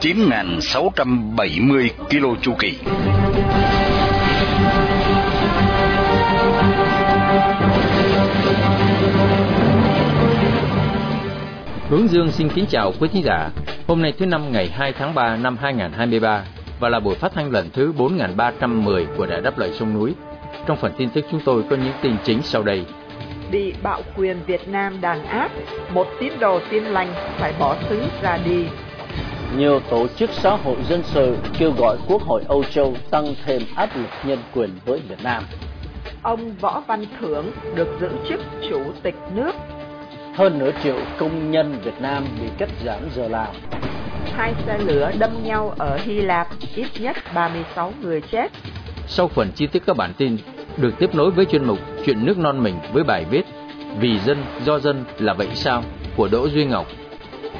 9.670 km chu kỳ. Hướng Dương xin kính chào quý thính giả. Hôm nay thứ năm ngày 2 tháng 3 năm 2023 và là buổi phát thanh lần thứ 4310 của Đài Đáp Lời Sông Núi. Trong phần tin tức chúng tôi có những tin chính sau đây. Bị bạo quyền Việt Nam đàn áp, một tín đồ tin lành phải bỏ xứ ra đi. Nhiều tổ chức xã hội dân sự kêu gọi Quốc hội Âu Châu tăng thêm áp lực nhân quyền với Việt Nam. Ông Võ Văn Thưởng được giữ chức Chủ tịch nước. Hơn nửa triệu công nhân Việt Nam bị cắt giảm giờ làm. Hai xe lửa đâm nhau ở Hy Lạp, ít nhất 36 người chết. Sau phần chi tiết các bản tin, được tiếp nối với chuyên mục Chuyện nước non mình với bài viết Vì dân, do dân là vậy sao của Đỗ Duy Ngọc.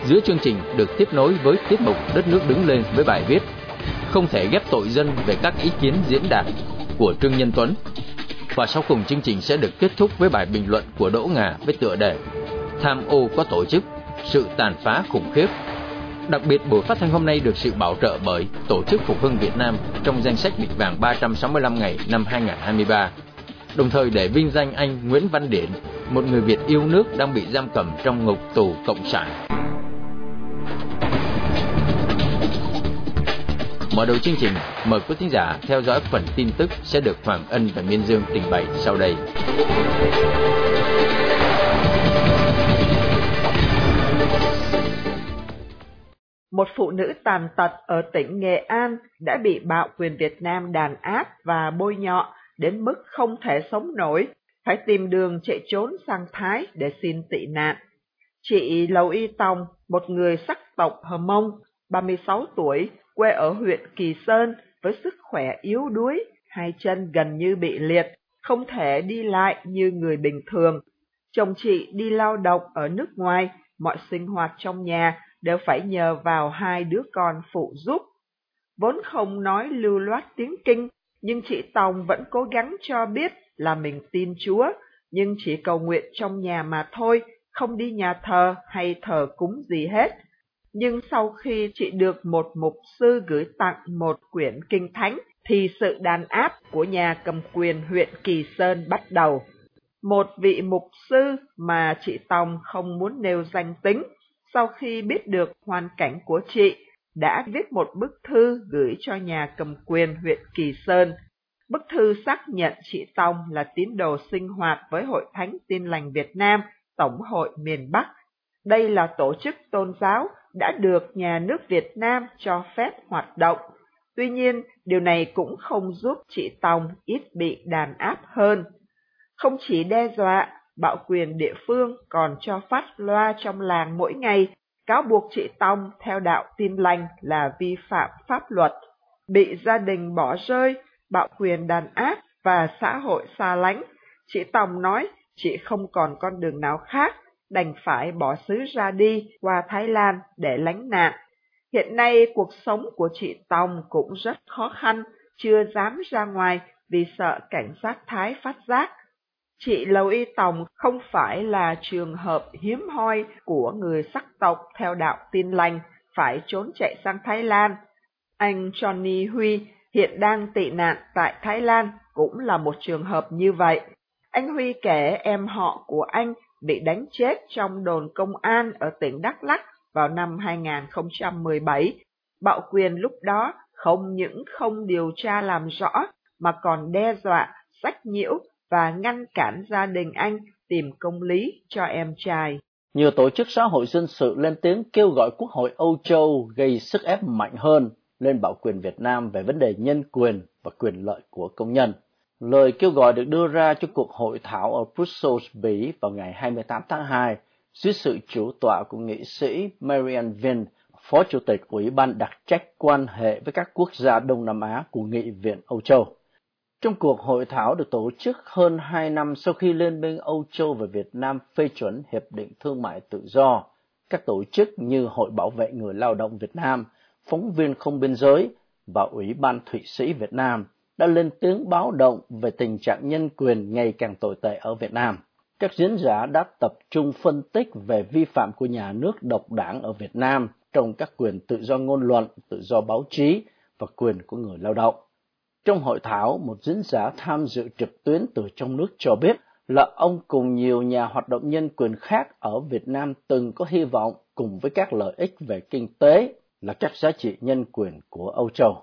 Giữa chương trình được tiếp nối với tiết mục Đất nước đứng lên với bài viết Không thể ghép tội dân về các ý kiến diễn đạt của Trương Nhân Tuấn. Và sau cùng chương trình sẽ được kết thúc với bài bình luận của Đỗ Ngà với tựa đề Tham ô có tổ chức, sự tàn phá khủng khiếp Đặc biệt, buổi phát thanh hôm nay được sự bảo trợ bởi Tổ chức Phục hưng Việt Nam trong danh sách bịch vàng 365 ngày năm 2023. Đồng thời để vinh danh anh Nguyễn Văn Điển, một người Việt yêu nước đang bị giam cầm trong ngục tù Cộng sản. Mở đầu chương trình, mời quý thính giả theo dõi phần tin tức sẽ được Hoàng Ân và Miên Dương trình bày sau đây. một phụ nữ tàn tật ở tỉnh Nghệ An đã bị bạo quyền Việt Nam đàn áp và bôi nhọ đến mức không thể sống nổi, phải tìm đường chạy trốn sang Thái để xin tị nạn. Chị Lầu Y Tòng, một người sắc tộc Hờ Mông, 36 tuổi, quê ở huyện Kỳ Sơn với sức khỏe yếu đuối, hai chân gần như bị liệt, không thể đi lại như người bình thường. Chồng chị đi lao động ở nước ngoài, mọi sinh hoạt trong nhà đều phải nhờ vào hai đứa con phụ giúp. Vốn không nói lưu loát tiếng kinh, nhưng chị Tòng vẫn cố gắng cho biết là mình tin Chúa, nhưng chỉ cầu nguyện trong nhà mà thôi, không đi nhà thờ hay thờ cúng gì hết. Nhưng sau khi chị được một mục sư gửi tặng một quyển kinh thánh, thì sự đàn áp của nhà cầm quyền huyện Kỳ Sơn bắt đầu. Một vị mục sư mà chị Tòng không muốn nêu danh tính, sau khi biết được hoàn cảnh của chị, đã viết một bức thư gửi cho nhà cầm quyền huyện Kỳ Sơn. Bức thư xác nhận chị Tòng là tín đồ sinh hoạt với Hội Thánh Tin Lành Việt Nam, Tổng hội miền Bắc. Đây là tổ chức tôn giáo đã được nhà nước Việt Nam cho phép hoạt động. Tuy nhiên, điều này cũng không giúp chị Tòng ít bị đàn áp hơn. Không chỉ đe dọa, bạo quyền địa phương còn cho phát loa trong làng mỗi ngày, cáo buộc chị Tòng theo đạo tin lành là vi phạm pháp luật, bị gia đình bỏ rơi, bạo quyền đàn áp và xã hội xa lánh. Chị Tòng nói chị không còn con đường nào khác, đành phải bỏ xứ ra đi qua Thái Lan để lánh nạn. Hiện nay cuộc sống của chị Tòng cũng rất khó khăn, chưa dám ra ngoài vì sợ cảnh sát Thái phát giác Chị Lầu Y Tòng không phải là trường hợp hiếm hoi của người sắc tộc theo đạo tin lành phải trốn chạy sang Thái Lan. Anh Johnny Huy hiện đang tị nạn tại Thái Lan cũng là một trường hợp như vậy. Anh Huy kể em họ của anh bị đánh chết trong đồn công an ở tỉnh Đắk Lắk vào năm 2017. Bạo quyền lúc đó không những không điều tra làm rõ mà còn đe dọa, sách nhiễu và ngăn cản gia đình anh tìm công lý cho em trai. Nhiều tổ chức xã hội dân sự lên tiếng kêu gọi Quốc hội Âu Châu gây sức ép mạnh hơn lên bảo quyền Việt Nam về vấn đề nhân quyền và quyền lợi của công nhân. Lời kêu gọi được đưa ra cho cuộc hội thảo ở Brussels, Bỉ vào ngày 28 tháng 2 dưới sự chủ tọa của nghị sĩ Marian Vin, Phó Chủ tịch Ủy ban đặc trách quan hệ với các quốc gia Đông Nam Á của Nghị viện Âu Châu. Trong cuộc hội thảo được tổ chức hơn 2 năm sau khi Liên minh Âu Châu và Việt Nam phê chuẩn Hiệp định Thương mại Tự do, các tổ chức như Hội Bảo vệ Người Lao động Việt Nam, Phóng viên Không Biên Giới và Ủy ban Thụy Sĩ Việt Nam đã lên tiếng báo động về tình trạng nhân quyền ngày càng tồi tệ ở Việt Nam. Các diễn giả đã tập trung phân tích về vi phạm của nhà nước độc đảng ở Việt Nam trong các quyền tự do ngôn luận, tự do báo chí và quyền của người lao động. Trong hội thảo, một diễn giả tham dự trực tuyến từ trong nước cho biết là ông cùng nhiều nhà hoạt động nhân quyền khác ở Việt Nam từng có hy vọng cùng với các lợi ích về kinh tế là các giá trị nhân quyền của Âu Châu.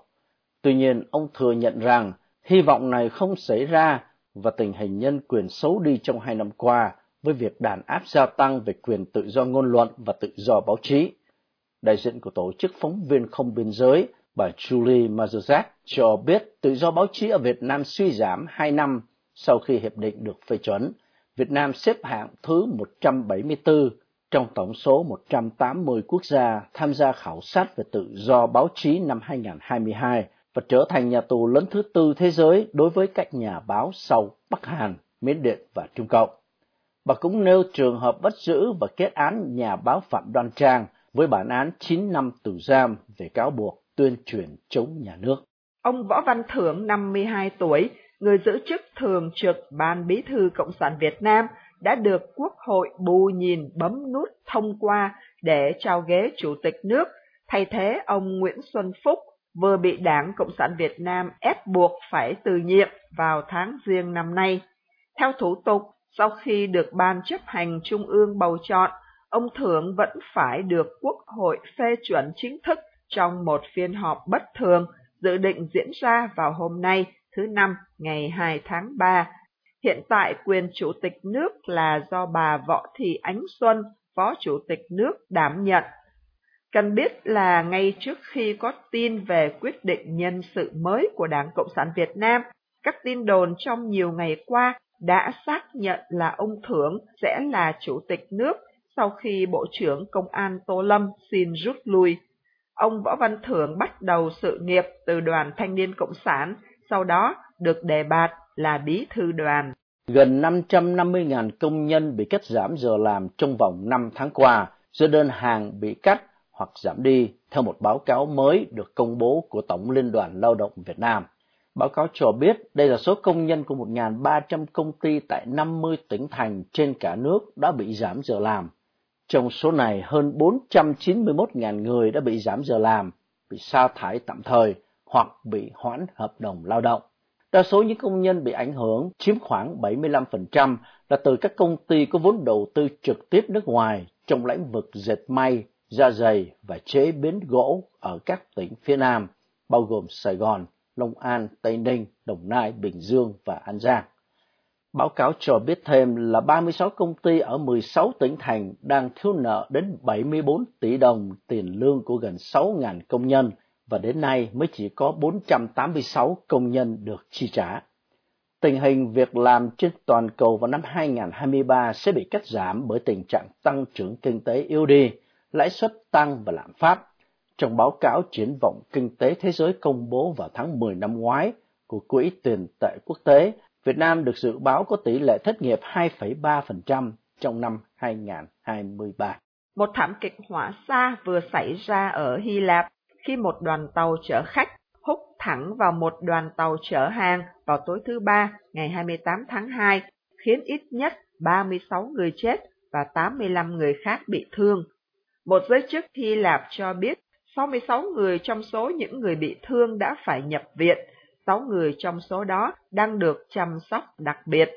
Tuy nhiên, ông thừa nhận rằng hy vọng này không xảy ra và tình hình nhân quyền xấu đi trong hai năm qua với việc đàn áp gia tăng về quyền tự do ngôn luận và tự do báo chí. Đại diện của Tổ chức Phóng viên Không Biên Giới, bà Julie Mazuzak cho biết tự do báo chí ở Việt Nam suy giảm 2 năm sau khi hiệp định được phê chuẩn. Việt Nam xếp hạng thứ 174 trong tổng số 180 quốc gia tham gia khảo sát về tự do báo chí năm 2022 và trở thành nhà tù lớn thứ tư thế giới đối với các nhà báo sau Bắc Hàn, Miến Điện và Trung Cộng. Bà cũng nêu trường hợp bắt giữ và kết án nhà báo Phạm Đoan Trang với bản án 9 năm tù giam về cáo buộc tuyên truyền chống nhà nước. Ông Võ Văn Thưởng, 52 tuổi, người giữ chức thường trực Ban Bí thư Cộng sản Việt Nam, đã được Quốc hội bù nhìn bấm nút thông qua để trao ghế Chủ tịch nước, thay thế ông Nguyễn Xuân Phúc, vừa bị Đảng Cộng sản Việt Nam ép buộc phải từ nhiệm vào tháng riêng năm nay. Theo thủ tục, sau khi được Ban chấp hành Trung ương bầu chọn, ông Thưởng vẫn phải được Quốc hội phê chuẩn chính thức trong một phiên họp bất thường dự định diễn ra vào hôm nay thứ Năm ngày 2 tháng 3. Hiện tại quyền Chủ tịch nước là do bà Võ Thị Ánh Xuân, Phó Chủ tịch nước đảm nhận. Cần biết là ngay trước khi có tin về quyết định nhân sự mới của Đảng Cộng sản Việt Nam, các tin đồn trong nhiều ngày qua đã xác nhận là ông Thưởng sẽ là Chủ tịch nước sau khi Bộ trưởng Công an Tô Lâm xin rút lui. Ông Võ Văn Thưởng bắt đầu sự nghiệp từ đoàn thanh niên Cộng sản, sau đó được đề bạt là bí thư đoàn. Gần 550.000 công nhân bị cắt giảm giờ làm trong vòng 5 tháng qua, do đơn hàng bị cắt hoặc giảm đi, theo một báo cáo mới được công bố của Tổng Liên đoàn Lao động Việt Nam. Báo cáo cho biết đây là số công nhân của 1.300 công ty tại 50 tỉnh thành trên cả nước đã bị giảm giờ làm. Trong số này, hơn 491.000 người đã bị giảm giờ làm, bị sa thải tạm thời hoặc bị hoãn hợp đồng lao động. Đa số những công nhân bị ảnh hưởng chiếm khoảng 75% là từ các công ty có vốn đầu tư trực tiếp nước ngoài trong lĩnh vực dệt may, da dày và chế biến gỗ ở các tỉnh phía Nam, bao gồm Sài Gòn, Long An, Tây Ninh, Đồng Nai, Bình Dương và An Giang. Báo cáo cho biết thêm là 36 công ty ở 16 tỉnh thành đang thiếu nợ đến 74 tỷ đồng tiền lương của gần 6.000 công nhân và đến nay mới chỉ có 486 công nhân được chi trả. Tình hình việc làm trên toàn cầu vào năm 2023 sẽ bị cắt giảm bởi tình trạng tăng trưởng kinh tế yếu đi, lãi suất tăng và lạm phát. Trong báo cáo triển vọng kinh tế thế giới công bố vào tháng 10 năm ngoái của Quỹ tiền tệ quốc tế, Việt Nam được dự báo có tỷ lệ thất nghiệp 2,3% trong năm 2023. Một thảm kịch hỏa xa vừa xảy ra ở Hy Lạp khi một đoàn tàu chở khách hút thẳng vào một đoàn tàu chở hàng vào tối thứ Ba ngày 28 tháng 2, khiến ít nhất 36 người chết và 85 người khác bị thương. Một giới chức Hy Lạp cho biết 66 người trong số những người bị thương đã phải nhập viện, 6 người trong số đó đang được chăm sóc đặc biệt.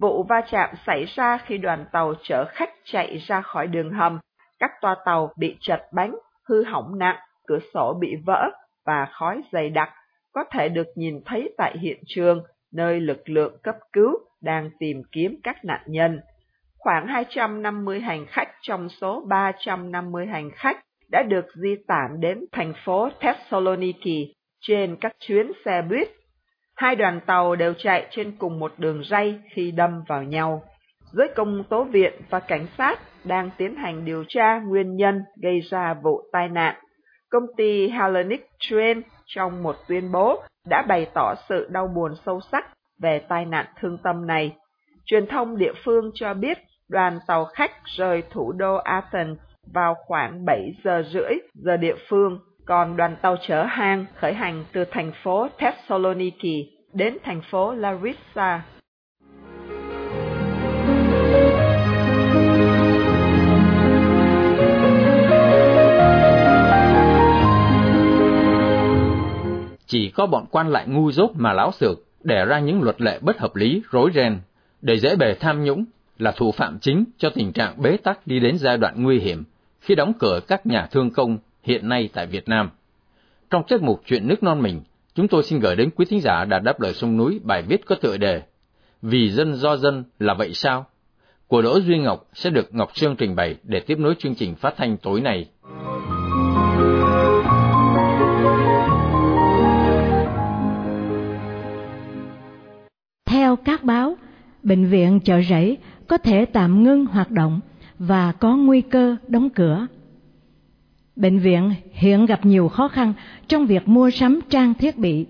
Vụ va chạm xảy ra khi đoàn tàu chở khách chạy ra khỏi đường hầm, các toa tàu bị chật bánh, hư hỏng nặng, cửa sổ bị vỡ và khói dày đặc có thể được nhìn thấy tại hiện trường, nơi lực lượng cấp cứu đang tìm kiếm các nạn nhân. Khoảng 250 hành khách trong số 350 hành khách đã được di tản đến thành phố Thessaloniki trên các chuyến xe buýt. Hai đoàn tàu đều chạy trên cùng một đường ray khi đâm vào nhau. Giới công tố viện và cảnh sát đang tiến hành điều tra nguyên nhân gây ra vụ tai nạn. Công ty Hellenic Train trong một tuyên bố đã bày tỏ sự đau buồn sâu sắc về tai nạn thương tâm này. Truyền thông địa phương cho biết đoàn tàu khách rời thủ đô Athens vào khoảng 7 giờ rưỡi giờ địa phương, còn đoàn tàu chở hàng khởi hành từ thành phố Thessaloniki đến thành phố Larissa. Chỉ có bọn quan lại ngu dốt mà láo xược, để ra những luật lệ bất hợp lý, rối ren, để dễ bề tham nhũng là thủ phạm chính cho tình trạng bế tắc đi đến giai đoạn nguy hiểm khi đóng cửa các nhà thương công hiện nay tại Việt Nam. Trong tiết mục Chuyện nước non mình, chúng tôi xin gửi đến quý thính giả đã đáp lời sông núi bài viết có tựa đề Vì dân do dân là vậy sao? Của Đỗ Duy Ngọc sẽ được Ngọc Sương trình bày để tiếp nối chương trình phát thanh tối nay. Theo các báo, bệnh viện chợ rẫy có thể tạm ngưng hoạt động và có nguy cơ đóng cửa. Bệnh viện hiện gặp nhiều khó khăn trong việc mua sắm trang thiết bị,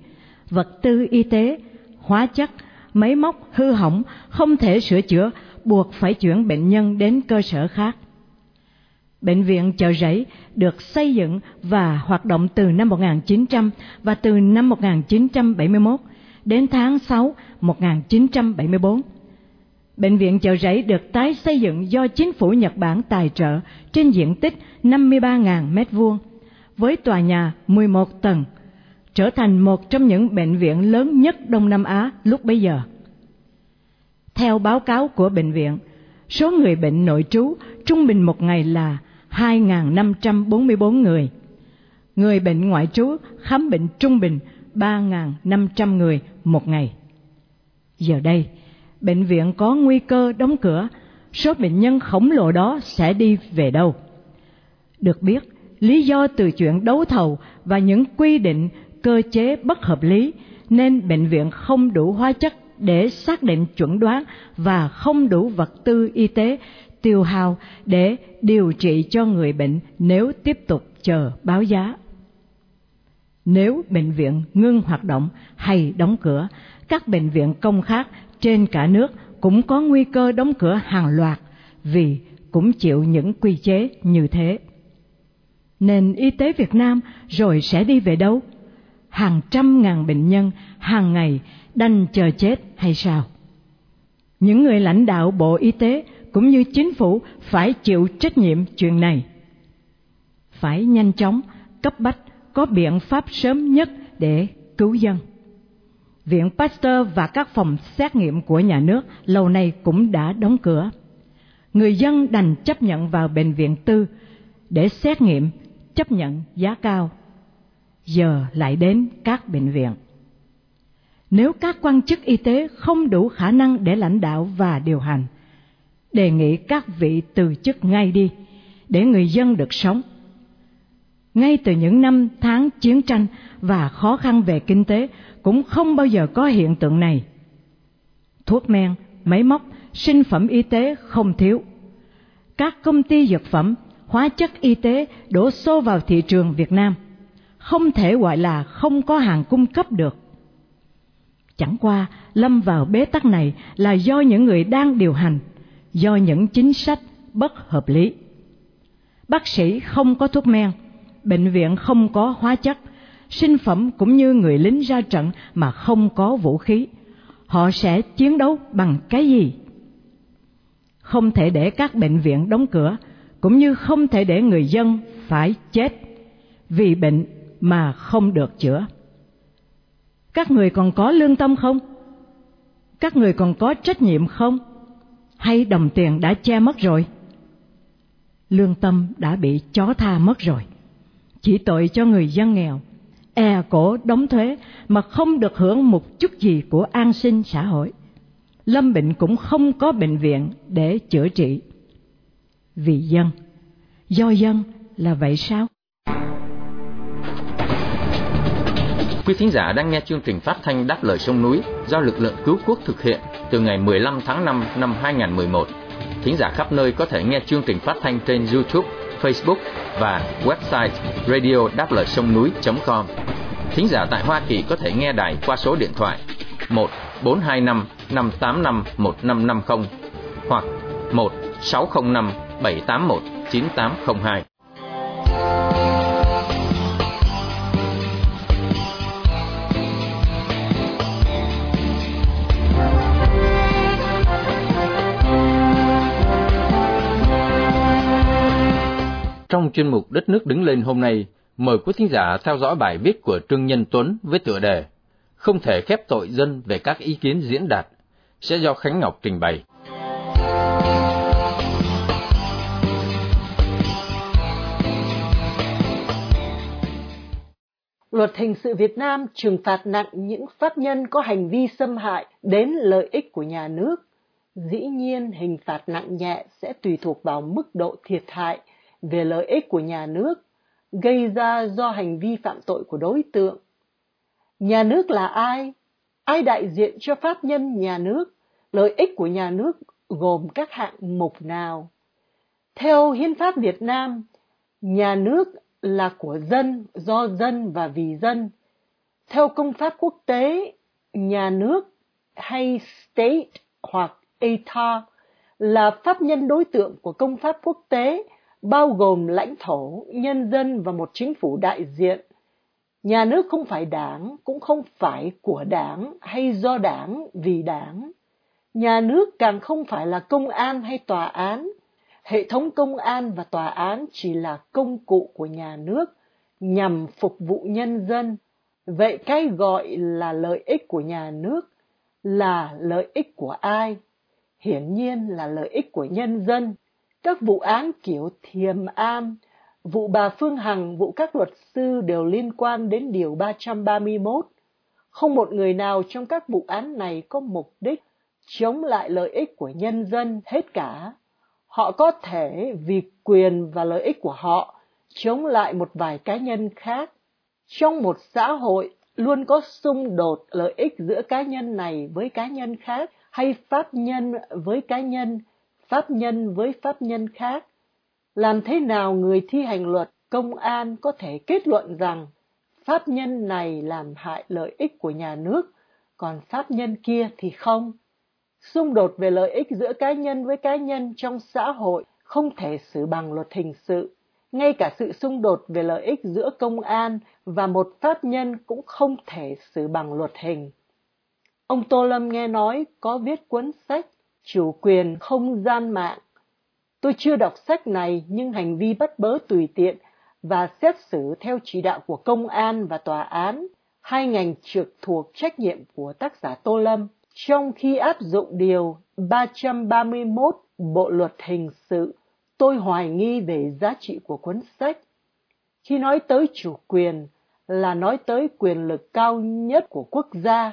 vật tư y tế, hóa chất, máy móc hư hỏng không thể sửa chữa, buộc phải chuyển bệnh nhân đến cơ sở khác. Bệnh viện chợ rẫy được xây dựng và hoạt động từ năm 1900 và từ năm 1971 đến tháng 6 1974. Bệnh viện chợ rẫy được tái xây dựng do chính phủ Nhật Bản tài trợ trên diện tích 53.000 m2 với tòa nhà 11 tầng, trở thành một trong những bệnh viện lớn nhất Đông Nam Á lúc bấy giờ. Theo báo cáo của bệnh viện, số người bệnh nội trú trung bình một ngày là 2.544 người. Người bệnh ngoại trú khám bệnh trung bình 3.500 người một ngày. Giờ đây, bệnh viện có nguy cơ đóng cửa, số bệnh nhân khổng lồ đó sẽ đi về đâu? Được biết, lý do từ chuyện đấu thầu và những quy định cơ chế bất hợp lý nên bệnh viện không đủ hóa chất để xác định chuẩn đoán và không đủ vật tư y tế tiêu hao để điều trị cho người bệnh nếu tiếp tục chờ báo giá. Nếu bệnh viện ngưng hoạt động hay đóng cửa, các bệnh viện công khác trên cả nước cũng có nguy cơ đóng cửa hàng loạt vì cũng chịu những quy chế như thế. Nền y tế Việt Nam rồi sẽ đi về đâu? Hàng trăm ngàn bệnh nhân hàng ngày đành chờ chết hay sao? Những người lãnh đạo Bộ Y tế cũng như chính phủ phải chịu trách nhiệm chuyện này. Phải nhanh chóng, cấp bách có biện pháp sớm nhất để cứu dân. Viện Pasteur và các phòng xét nghiệm của nhà nước lâu nay cũng đã đóng cửa. Người dân đành chấp nhận vào bệnh viện tư để xét nghiệm, chấp nhận giá cao. Giờ lại đến các bệnh viện. Nếu các quan chức y tế không đủ khả năng để lãnh đạo và điều hành, đề nghị các vị từ chức ngay đi, để người dân được sống ngay từ những năm tháng chiến tranh và khó khăn về kinh tế cũng không bao giờ có hiện tượng này. Thuốc men, máy móc, sinh phẩm y tế không thiếu. Các công ty dược phẩm, hóa chất y tế đổ xô vào thị trường Việt Nam, không thể gọi là không có hàng cung cấp được. Chẳng qua lâm vào bế tắc này là do những người đang điều hành, do những chính sách bất hợp lý. Bác sĩ không có thuốc men, bệnh viện không có hóa chất, sinh phẩm cũng như người lính ra trận mà không có vũ khí. Họ sẽ chiến đấu bằng cái gì? Không thể để các bệnh viện đóng cửa, cũng như không thể để người dân phải chết vì bệnh mà không được chữa. Các người còn có lương tâm không? Các người còn có trách nhiệm không? Hay đồng tiền đã che mất rồi? Lương tâm đã bị chó tha mất rồi chỉ tội cho người dân nghèo, e cổ đóng thuế mà không được hưởng một chút gì của an sinh xã hội. Lâm bệnh cũng không có bệnh viện để chữa trị. Vì dân, do dân là vậy sao? Quý thính giả đang nghe chương trình phát thanh Đáp lời sông núi do lực lượng cứu quốc thực hiện từ ngày 15 tháng 5 năm 2011. Thính giả khắp nơi có thể nghe chương trình phát thanh trên YouTube, Facebook và website radio đáp lời sông núi.com. Thính giả tại Hoa Kỳ có thể nghe đài qua số điện thoại 1 425 585 1550 hoặc 1 605 781 9802. Trong chuyên mục Đất nước đứng lên hôm nay, mời quý thính giả theo dõi bài viết của Trương Nhân Tuấn với tựa đề Không thể khép tội dân về các ý kiến diễn đạt, sẽ do Khánh Ngọc trình bày. Luật hình sự Việt Nam trừng phạt nặng những pháp nhân có hành vi xâm hại đến lợi ích của nhà nước. Dĩ nhiên, hình phạt nặng nhẹ sẽ tùy thuộc vào mức độ thiệt hại về lợi ích của nhà nước gây ra do hành vi phạm tội của đối tượng. Nhà nước là ai? Ai đại diện cho pháp nhân nhà nước? Lợi ích của nhà nước gồm các hạng mục nào? Theo Hiến pháp Việt Nam, nhà nước là của dân, do dân và vì dân. Theo công pháp quốc tế, nhà nước hay state hoặc ETA là pháp nhân đối tượng của công pháp quốc tế bao gồm lãnh thổ, nhân dân và một chính phủ đại diện. Nhà nước không phải đảng, cũng không phải của đảng hay do đảng vì đảng. Nhà nước càng không phải là công an hay tòa án. Hệ thống công an và tòa án chỉ là công cụ của nhà nước nhằm phục vụ nhân dân. Vậy cái gọi là lợi ích của nhà nước là lợi ích của ai? Hiển nhiên là lợi ích của nhân dân các vụ án kiểu thiềm am, vụ bà Phương Hằng, vụ các luật sư đều liên quan đến Điều 331. Không một người nào trong các vụ án này có mục đích chống lại lợi ích của nhân dân hết cả. Họ có thể vì quyền và lợi ích của họ chống lại một vài cá nhân khác. Trong một xã hội luôn có xung đột lợi ích giữa cá nhân này với cá nhân khác hay pháp nhân với cá nhân pháp nhân với pháp nhân khác. Làm thế nào người thi hành luật công an có thể kết luận rằng pháp nhân này làm hại lợi ích của nhà nước, còn pháp nhân kia thì không? Xung đột về lợi ích giữa cá nhân với cá nhân trong xã hội không thể xử bằng luật hình sự. Ngay cả sự xung đột về lợi ích giữa công an và một pháp nhân cũng không thể xử bằng luật hình. Ông Tô Lâm nghe nói có viết cuốn sách chủ quyền không gian mạng. Tôi chưa đọc sách này nhưng hành vi bắt bớ tùy tiện và xét xử theo chỉ đạo của công an và tòa án, hai ngành trực thuộc trách nhiệm của tác giả Tô Lâm, trong khi áp dụng điều 331 Bộ luật hình sự, tôi hoài nghi về giá trị của cuốn sách. Khi nói tới chủ quyền là nói tới quyền lực cao nhất của quốc gia.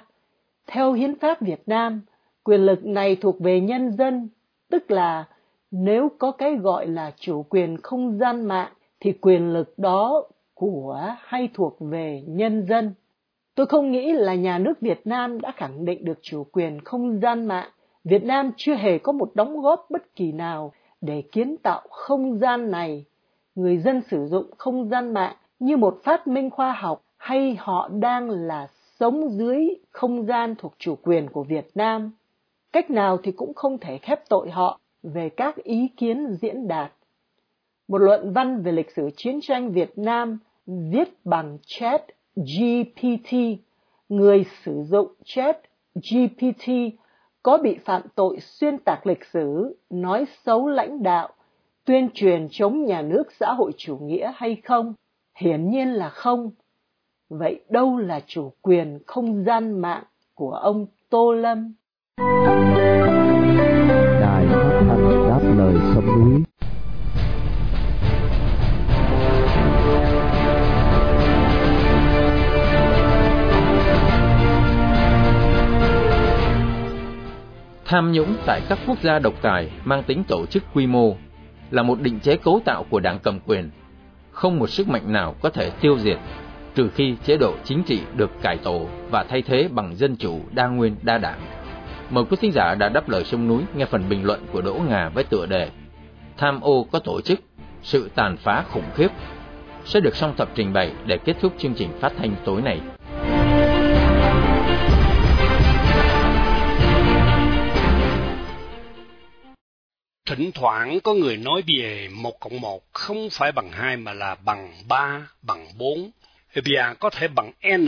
Theo hiến pháp Việt Nam, quyền lực này thuộc về nhân dân, tức là nếu có cái gọi là chủ quyền không gian mạng thì quyền lực đó của hay thuộc về nhân dân. Tôi không nghĩ là nhà nước Việt Nam đã khẳng định được chủ quyền không gian mạng. Việt Nam chưa hề có một đóng góp bất kỳ nào để kiến tạo không gian này. Người dân sử dụng không gian mạng như một phát minh khoa học hay họ đang là sống dưới không gian thuộc chủ quyền của Việt Nam cách nào thì cũng không thể khép tội họ về các ý kiến diễn đạt. Một luận văn về lịch sử chiến tranh Việt Nam viết bằng chat GPT, người sử dụng chat GPT có bị phạm tội xuyên tạc lịch sử, nói xấu lãnh đạo, tuyên truyền chống nhà nước xã hội chủ nghĩa hay không? Hiển nhiên là không. Vậy đâu là chủ quyền không gian mạng của ông Tô Lâm? Đài Tham nhũng tại các quốc gia độc tài mang tính tổ chức quy mô là một định chế cấu tạo của đảng cầm quyền. Không một sức mạnh nào có thể tiêu diệt. trừ khi chế độ chính trị được cải tổ và thay thế bằng dân chủ đa nguyên đa đảng. Mời quý thính giả đã đáp lời sông núi nghe phần bình luận của Đỗ Ngà với tựa đề Tham ô có tổ chức, sự tàn phá khủng khiếp sẽ được song tập trình bày để kết thúc chương trình phát thanh tối nay. Thỉnh thoảng có người nói về một cộng một không phải bằng hai mà là bằng ba, bằng bốn, và có thể bằng n.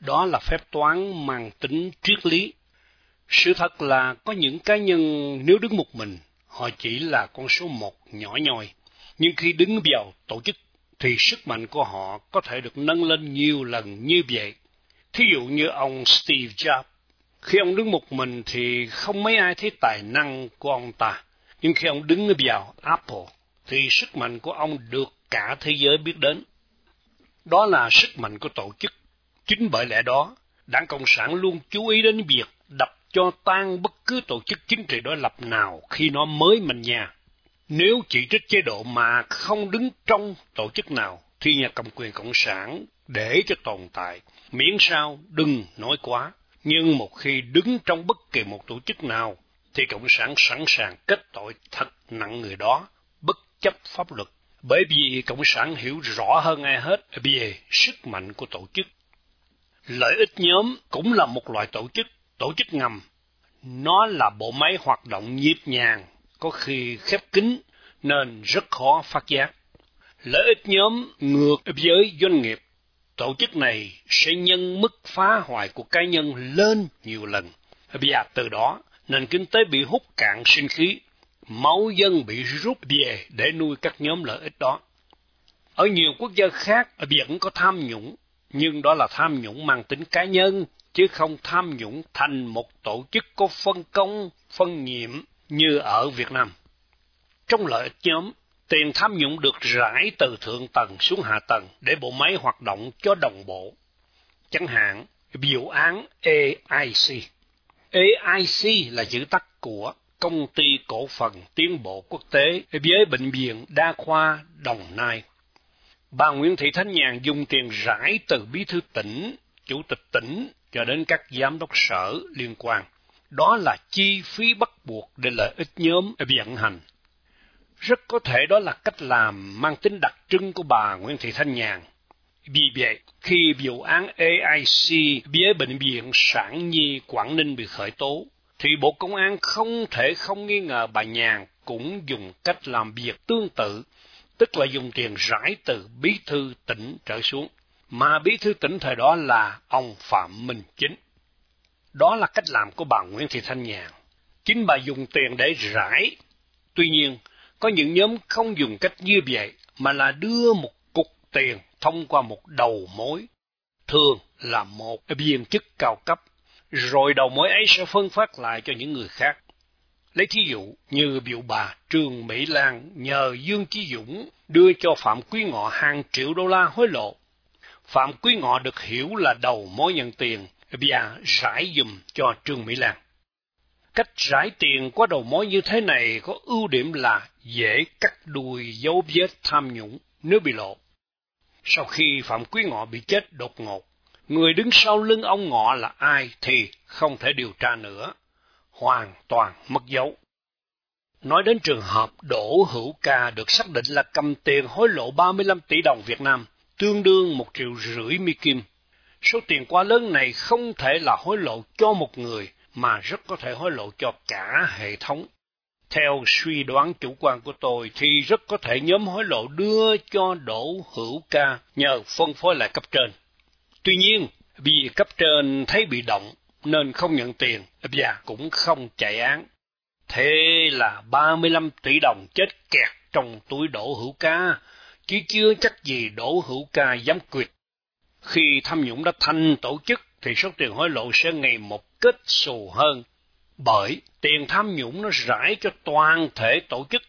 Đó là phép toán mang tính triết lý. Sự thật là có những cá nhân nếu đứng một mình, họ chỉ là con số một nhỏ nhoi. Nhưng khi đứng vào tổ chức, thì sức mạnh của họ có thể được nâng lên nhiều lần như vậy. Thí dụ như ông Steve Jobs, khi ông đứng một mình thì không mấy ai thấy tài năng của ông ta nhưng khi ông đứng vào Apple, thì sức mạnh của ông được cả thế giới biết đến. Đó là sức mạnh của tổ chức. Chính bởi lẽ đó, Đảng Cộng sản luôn chú ý đến việc đập cho tan bất cứ tổ chức chính trị đối lập nào khi nó mới mạnh nhà. Nếu chỉ trích chế độ mà không đứng trong tổ chức nào, thì nhà cầm quyền Cộng sản để cho tồn tại, miễn sao đừng nói quá. Nhưng một khi đứng trong bất kỳ một tổ chức nào, thì Cộng sản sẵn sàng kết tội thật nặng người đó, bất chấp pháp luật, bởi vì Cộng sản hiểu rõ hơn ai hết về sức mạnh của tổ chức. Lợi ích nhóm cũng là một loại tổ chức, tổ chức ngầm. Nó là bộ máy hoạt động nhịp nhàng, có khi khép kín, nên rất khó phát giác. Lợi ích nhóm ngược với doanh nghiệp. Tổ chức này sẽ nhân mức phá hoại của cá nhân lên nhiều lần, và từ đó nền kinh tế bị hút cạn sinh khí, máu dân bị rút về để nuôi các nhóm lợi ích đó. Ở nhiều quốc gia khác vẫn có tham nhũng, nhưng đó là tham nhũng mang tính cá nhân, chứ không tham nhũng thành một tổ chức có phân công, phân nhiệm như ở Việt Nam. Trong lợi ích nhóm, tiền tham nhũng được rải từ thượng tầng xuống hạ tầng để bộ máy hoạt động cho đồng bộ. Chẳng hạn, vụ án AIC AIC là chữ tắt của Công ty Cổ phần Tiến bộ Quốc tế với Bệnh viện Đa khoa Đồng Nai. Bà Nguyễn Thị Thanh Nhàn dùng tiền rải từ bí thư tỉnh, chủ tịch tỉnh cho đến các giám đốc sở liên quan. Đó là chi phí bắt buộc để lợi ích nhóm vận hành. Rất có thể đó là cách làm mang tính đặc trưng của bà Nguyễn Thị Thanh Nhàn vì vậy, khi vụ án AIC với Bệnh viện Sản Nhi Quảng Ninh bị khởi tố, thì Bộ Công an không thể không nghi ngờ bà Nhàn cũng dùng cách làm việc tương tự, tức là dùng tiền rải từ bí thư tỉnh trở xuống, mà bí thư tỉnh thời đó là ông Phạm Minh Chính. Đó là cách làm của bà Nguyễn Thị Thanh Nhàn. Chính bà dùng tiền để rải. Tuy nhiên, có những nhóm không dùng cách như vậy, mà là đưa một cục tiền thông qua một đầu mối, thường là một viên chức cao cấp, rồi đầu mối ấy sẽ phân phát lại cho những người khác. Lấy thí dụ như biểu bà Trương Mỹ Lan nhờ Dương Chí Dũng đưa cho Phạm Quý Ngọ hàng triệu đô la hối lộ. Phạm Quý Ngọ được hiểu là đầu mối nhận tiền và rải dùm cho Trương Mỹ Lan. Cách rải tiền qua đầu mối như thế này có ưu điểm là dễ cắt đuôi dấu vết tham nhũng nếu bị lộ. Sau khi Phạm Quý Ngọ bị chết đột ngột, người đứng sau lưng ông Ngọ là ai thì không thể điều tra nữa, hoàn toàn mất dấu. Nói đến trường hợp Đỗ Hữu Ca được xác định là cầm tiền hối lộ 35 tỷ đồng Việt Nam, tương đương một triệu rưỡi mi kim. Số tiền quá lớn này không thể là hối lộ cho một người, mà rất có thể hối lộ cho cả hệ thống. Theo suy đoán chủ quan của tôi thì rất có thể nhóm hối lộ đưa cho Đỗ Hữu Ca nhờ phân phối lại cấp trên. Tuy nhiên, vì cấp trên thấy bị động nên không nhận tiền và cũng không chạy án. Thế là 35 tỷ đồng chết kẹt trong túi Đỗ Hữu Ca, chứ chưa chắc gì Đỗ Hữu Ca dám quyệt. Khi tham nhũng đã thành tổ chức thì số tiền hối lộ sẽ ngày một kết xù hơn bởi tiền tham nhũng nó rải cho toàn thể tổ chức.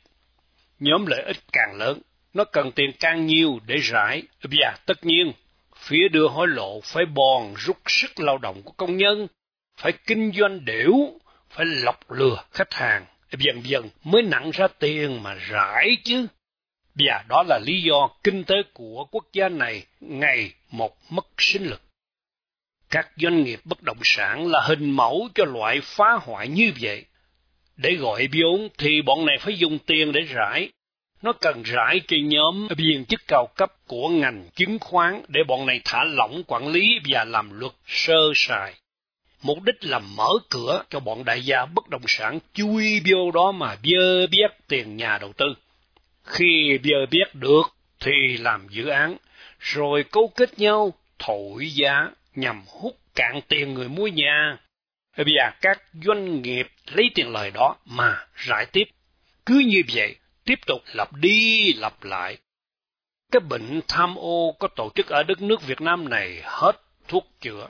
Nhóm lợi ích càng lớn, nó cần tiền càng nhiều để rải, và tất nhiên, phía đưa hối lộ phải bòn rút sức lao động của công nhân, phải kinh doanh đểu, phải lọc lừa khách hàng, dần dần mới nặng ra tiền mà rải chứ. và đó là lý do kinh tế của quốc gia này ngày một mất sinh lực. Các doanh nghiệp bất động sản là hình mẫu cho loại phá hoại như vậy. Để gọi vốn thì bọn này phải dùng tiền để rải. Nó cần rải cho nhóm viên chức cao cấp của ngành chứng khoán để bọn này thả lỏng quản lý và làm luật sơ sài. Mục đích là mở cửa cho bọn đại gia bất động sản chui vô đó mà dơ biết tiền nhà đầu tư. Khi dơ biết được thì làm dự án, rồi cấu kết nhau thổi giá nhằm hút cạn tiền người mua nhà. Và các doanh nghiệp lấy tiền lời đó mà rải tiếp. Cứ như vậy, tiếp tục lặp đi lặp lại. Cái bệnh tham ô có tổ chức ở đất nước Việt Nam này hết thuốc chữa.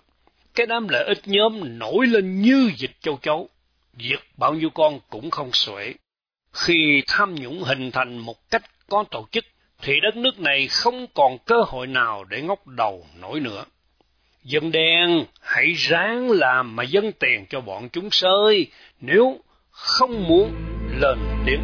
Cái đám lợi ích nhóm nổi lên như dịch châu chấu, diệt bao nhiêu con cũng không xuể. Khi tham nhũng hình thành một cách có tổ chức, thì đất nước này không còn cơ hội nào để ngóc đầu nổi nữa. Dân đen hãy ráng làm mà dân tiền cho bọn chúng sơi, nếu không muốn lên tiếng.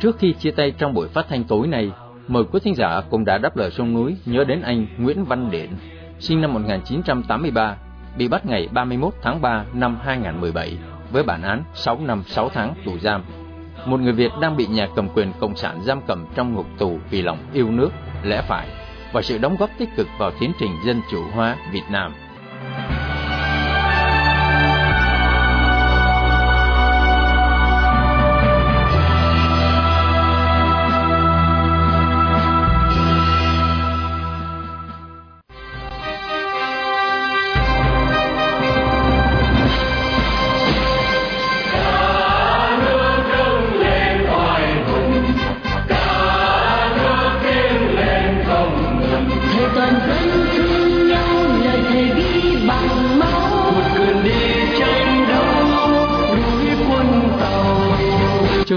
Trước khi chia tay trong buổi phát thanh tối này, mời quý thính giả cùng đã đáp lời sông núi nhớ đến anh Nguyễn Văn Điện sinh năm 1983, bị bắt ngày 31 tháng 3 năm 2017 với bản án 6 năm 6 tháng tù giam. Một người Việt đang bị nhà cầm quyền cộng sản giam cầm trong ngục tù vì lòng yêu nước, lẽ phải và sự đóng góp tích cực vào tiến trình dân chủ hóa Việt Nam.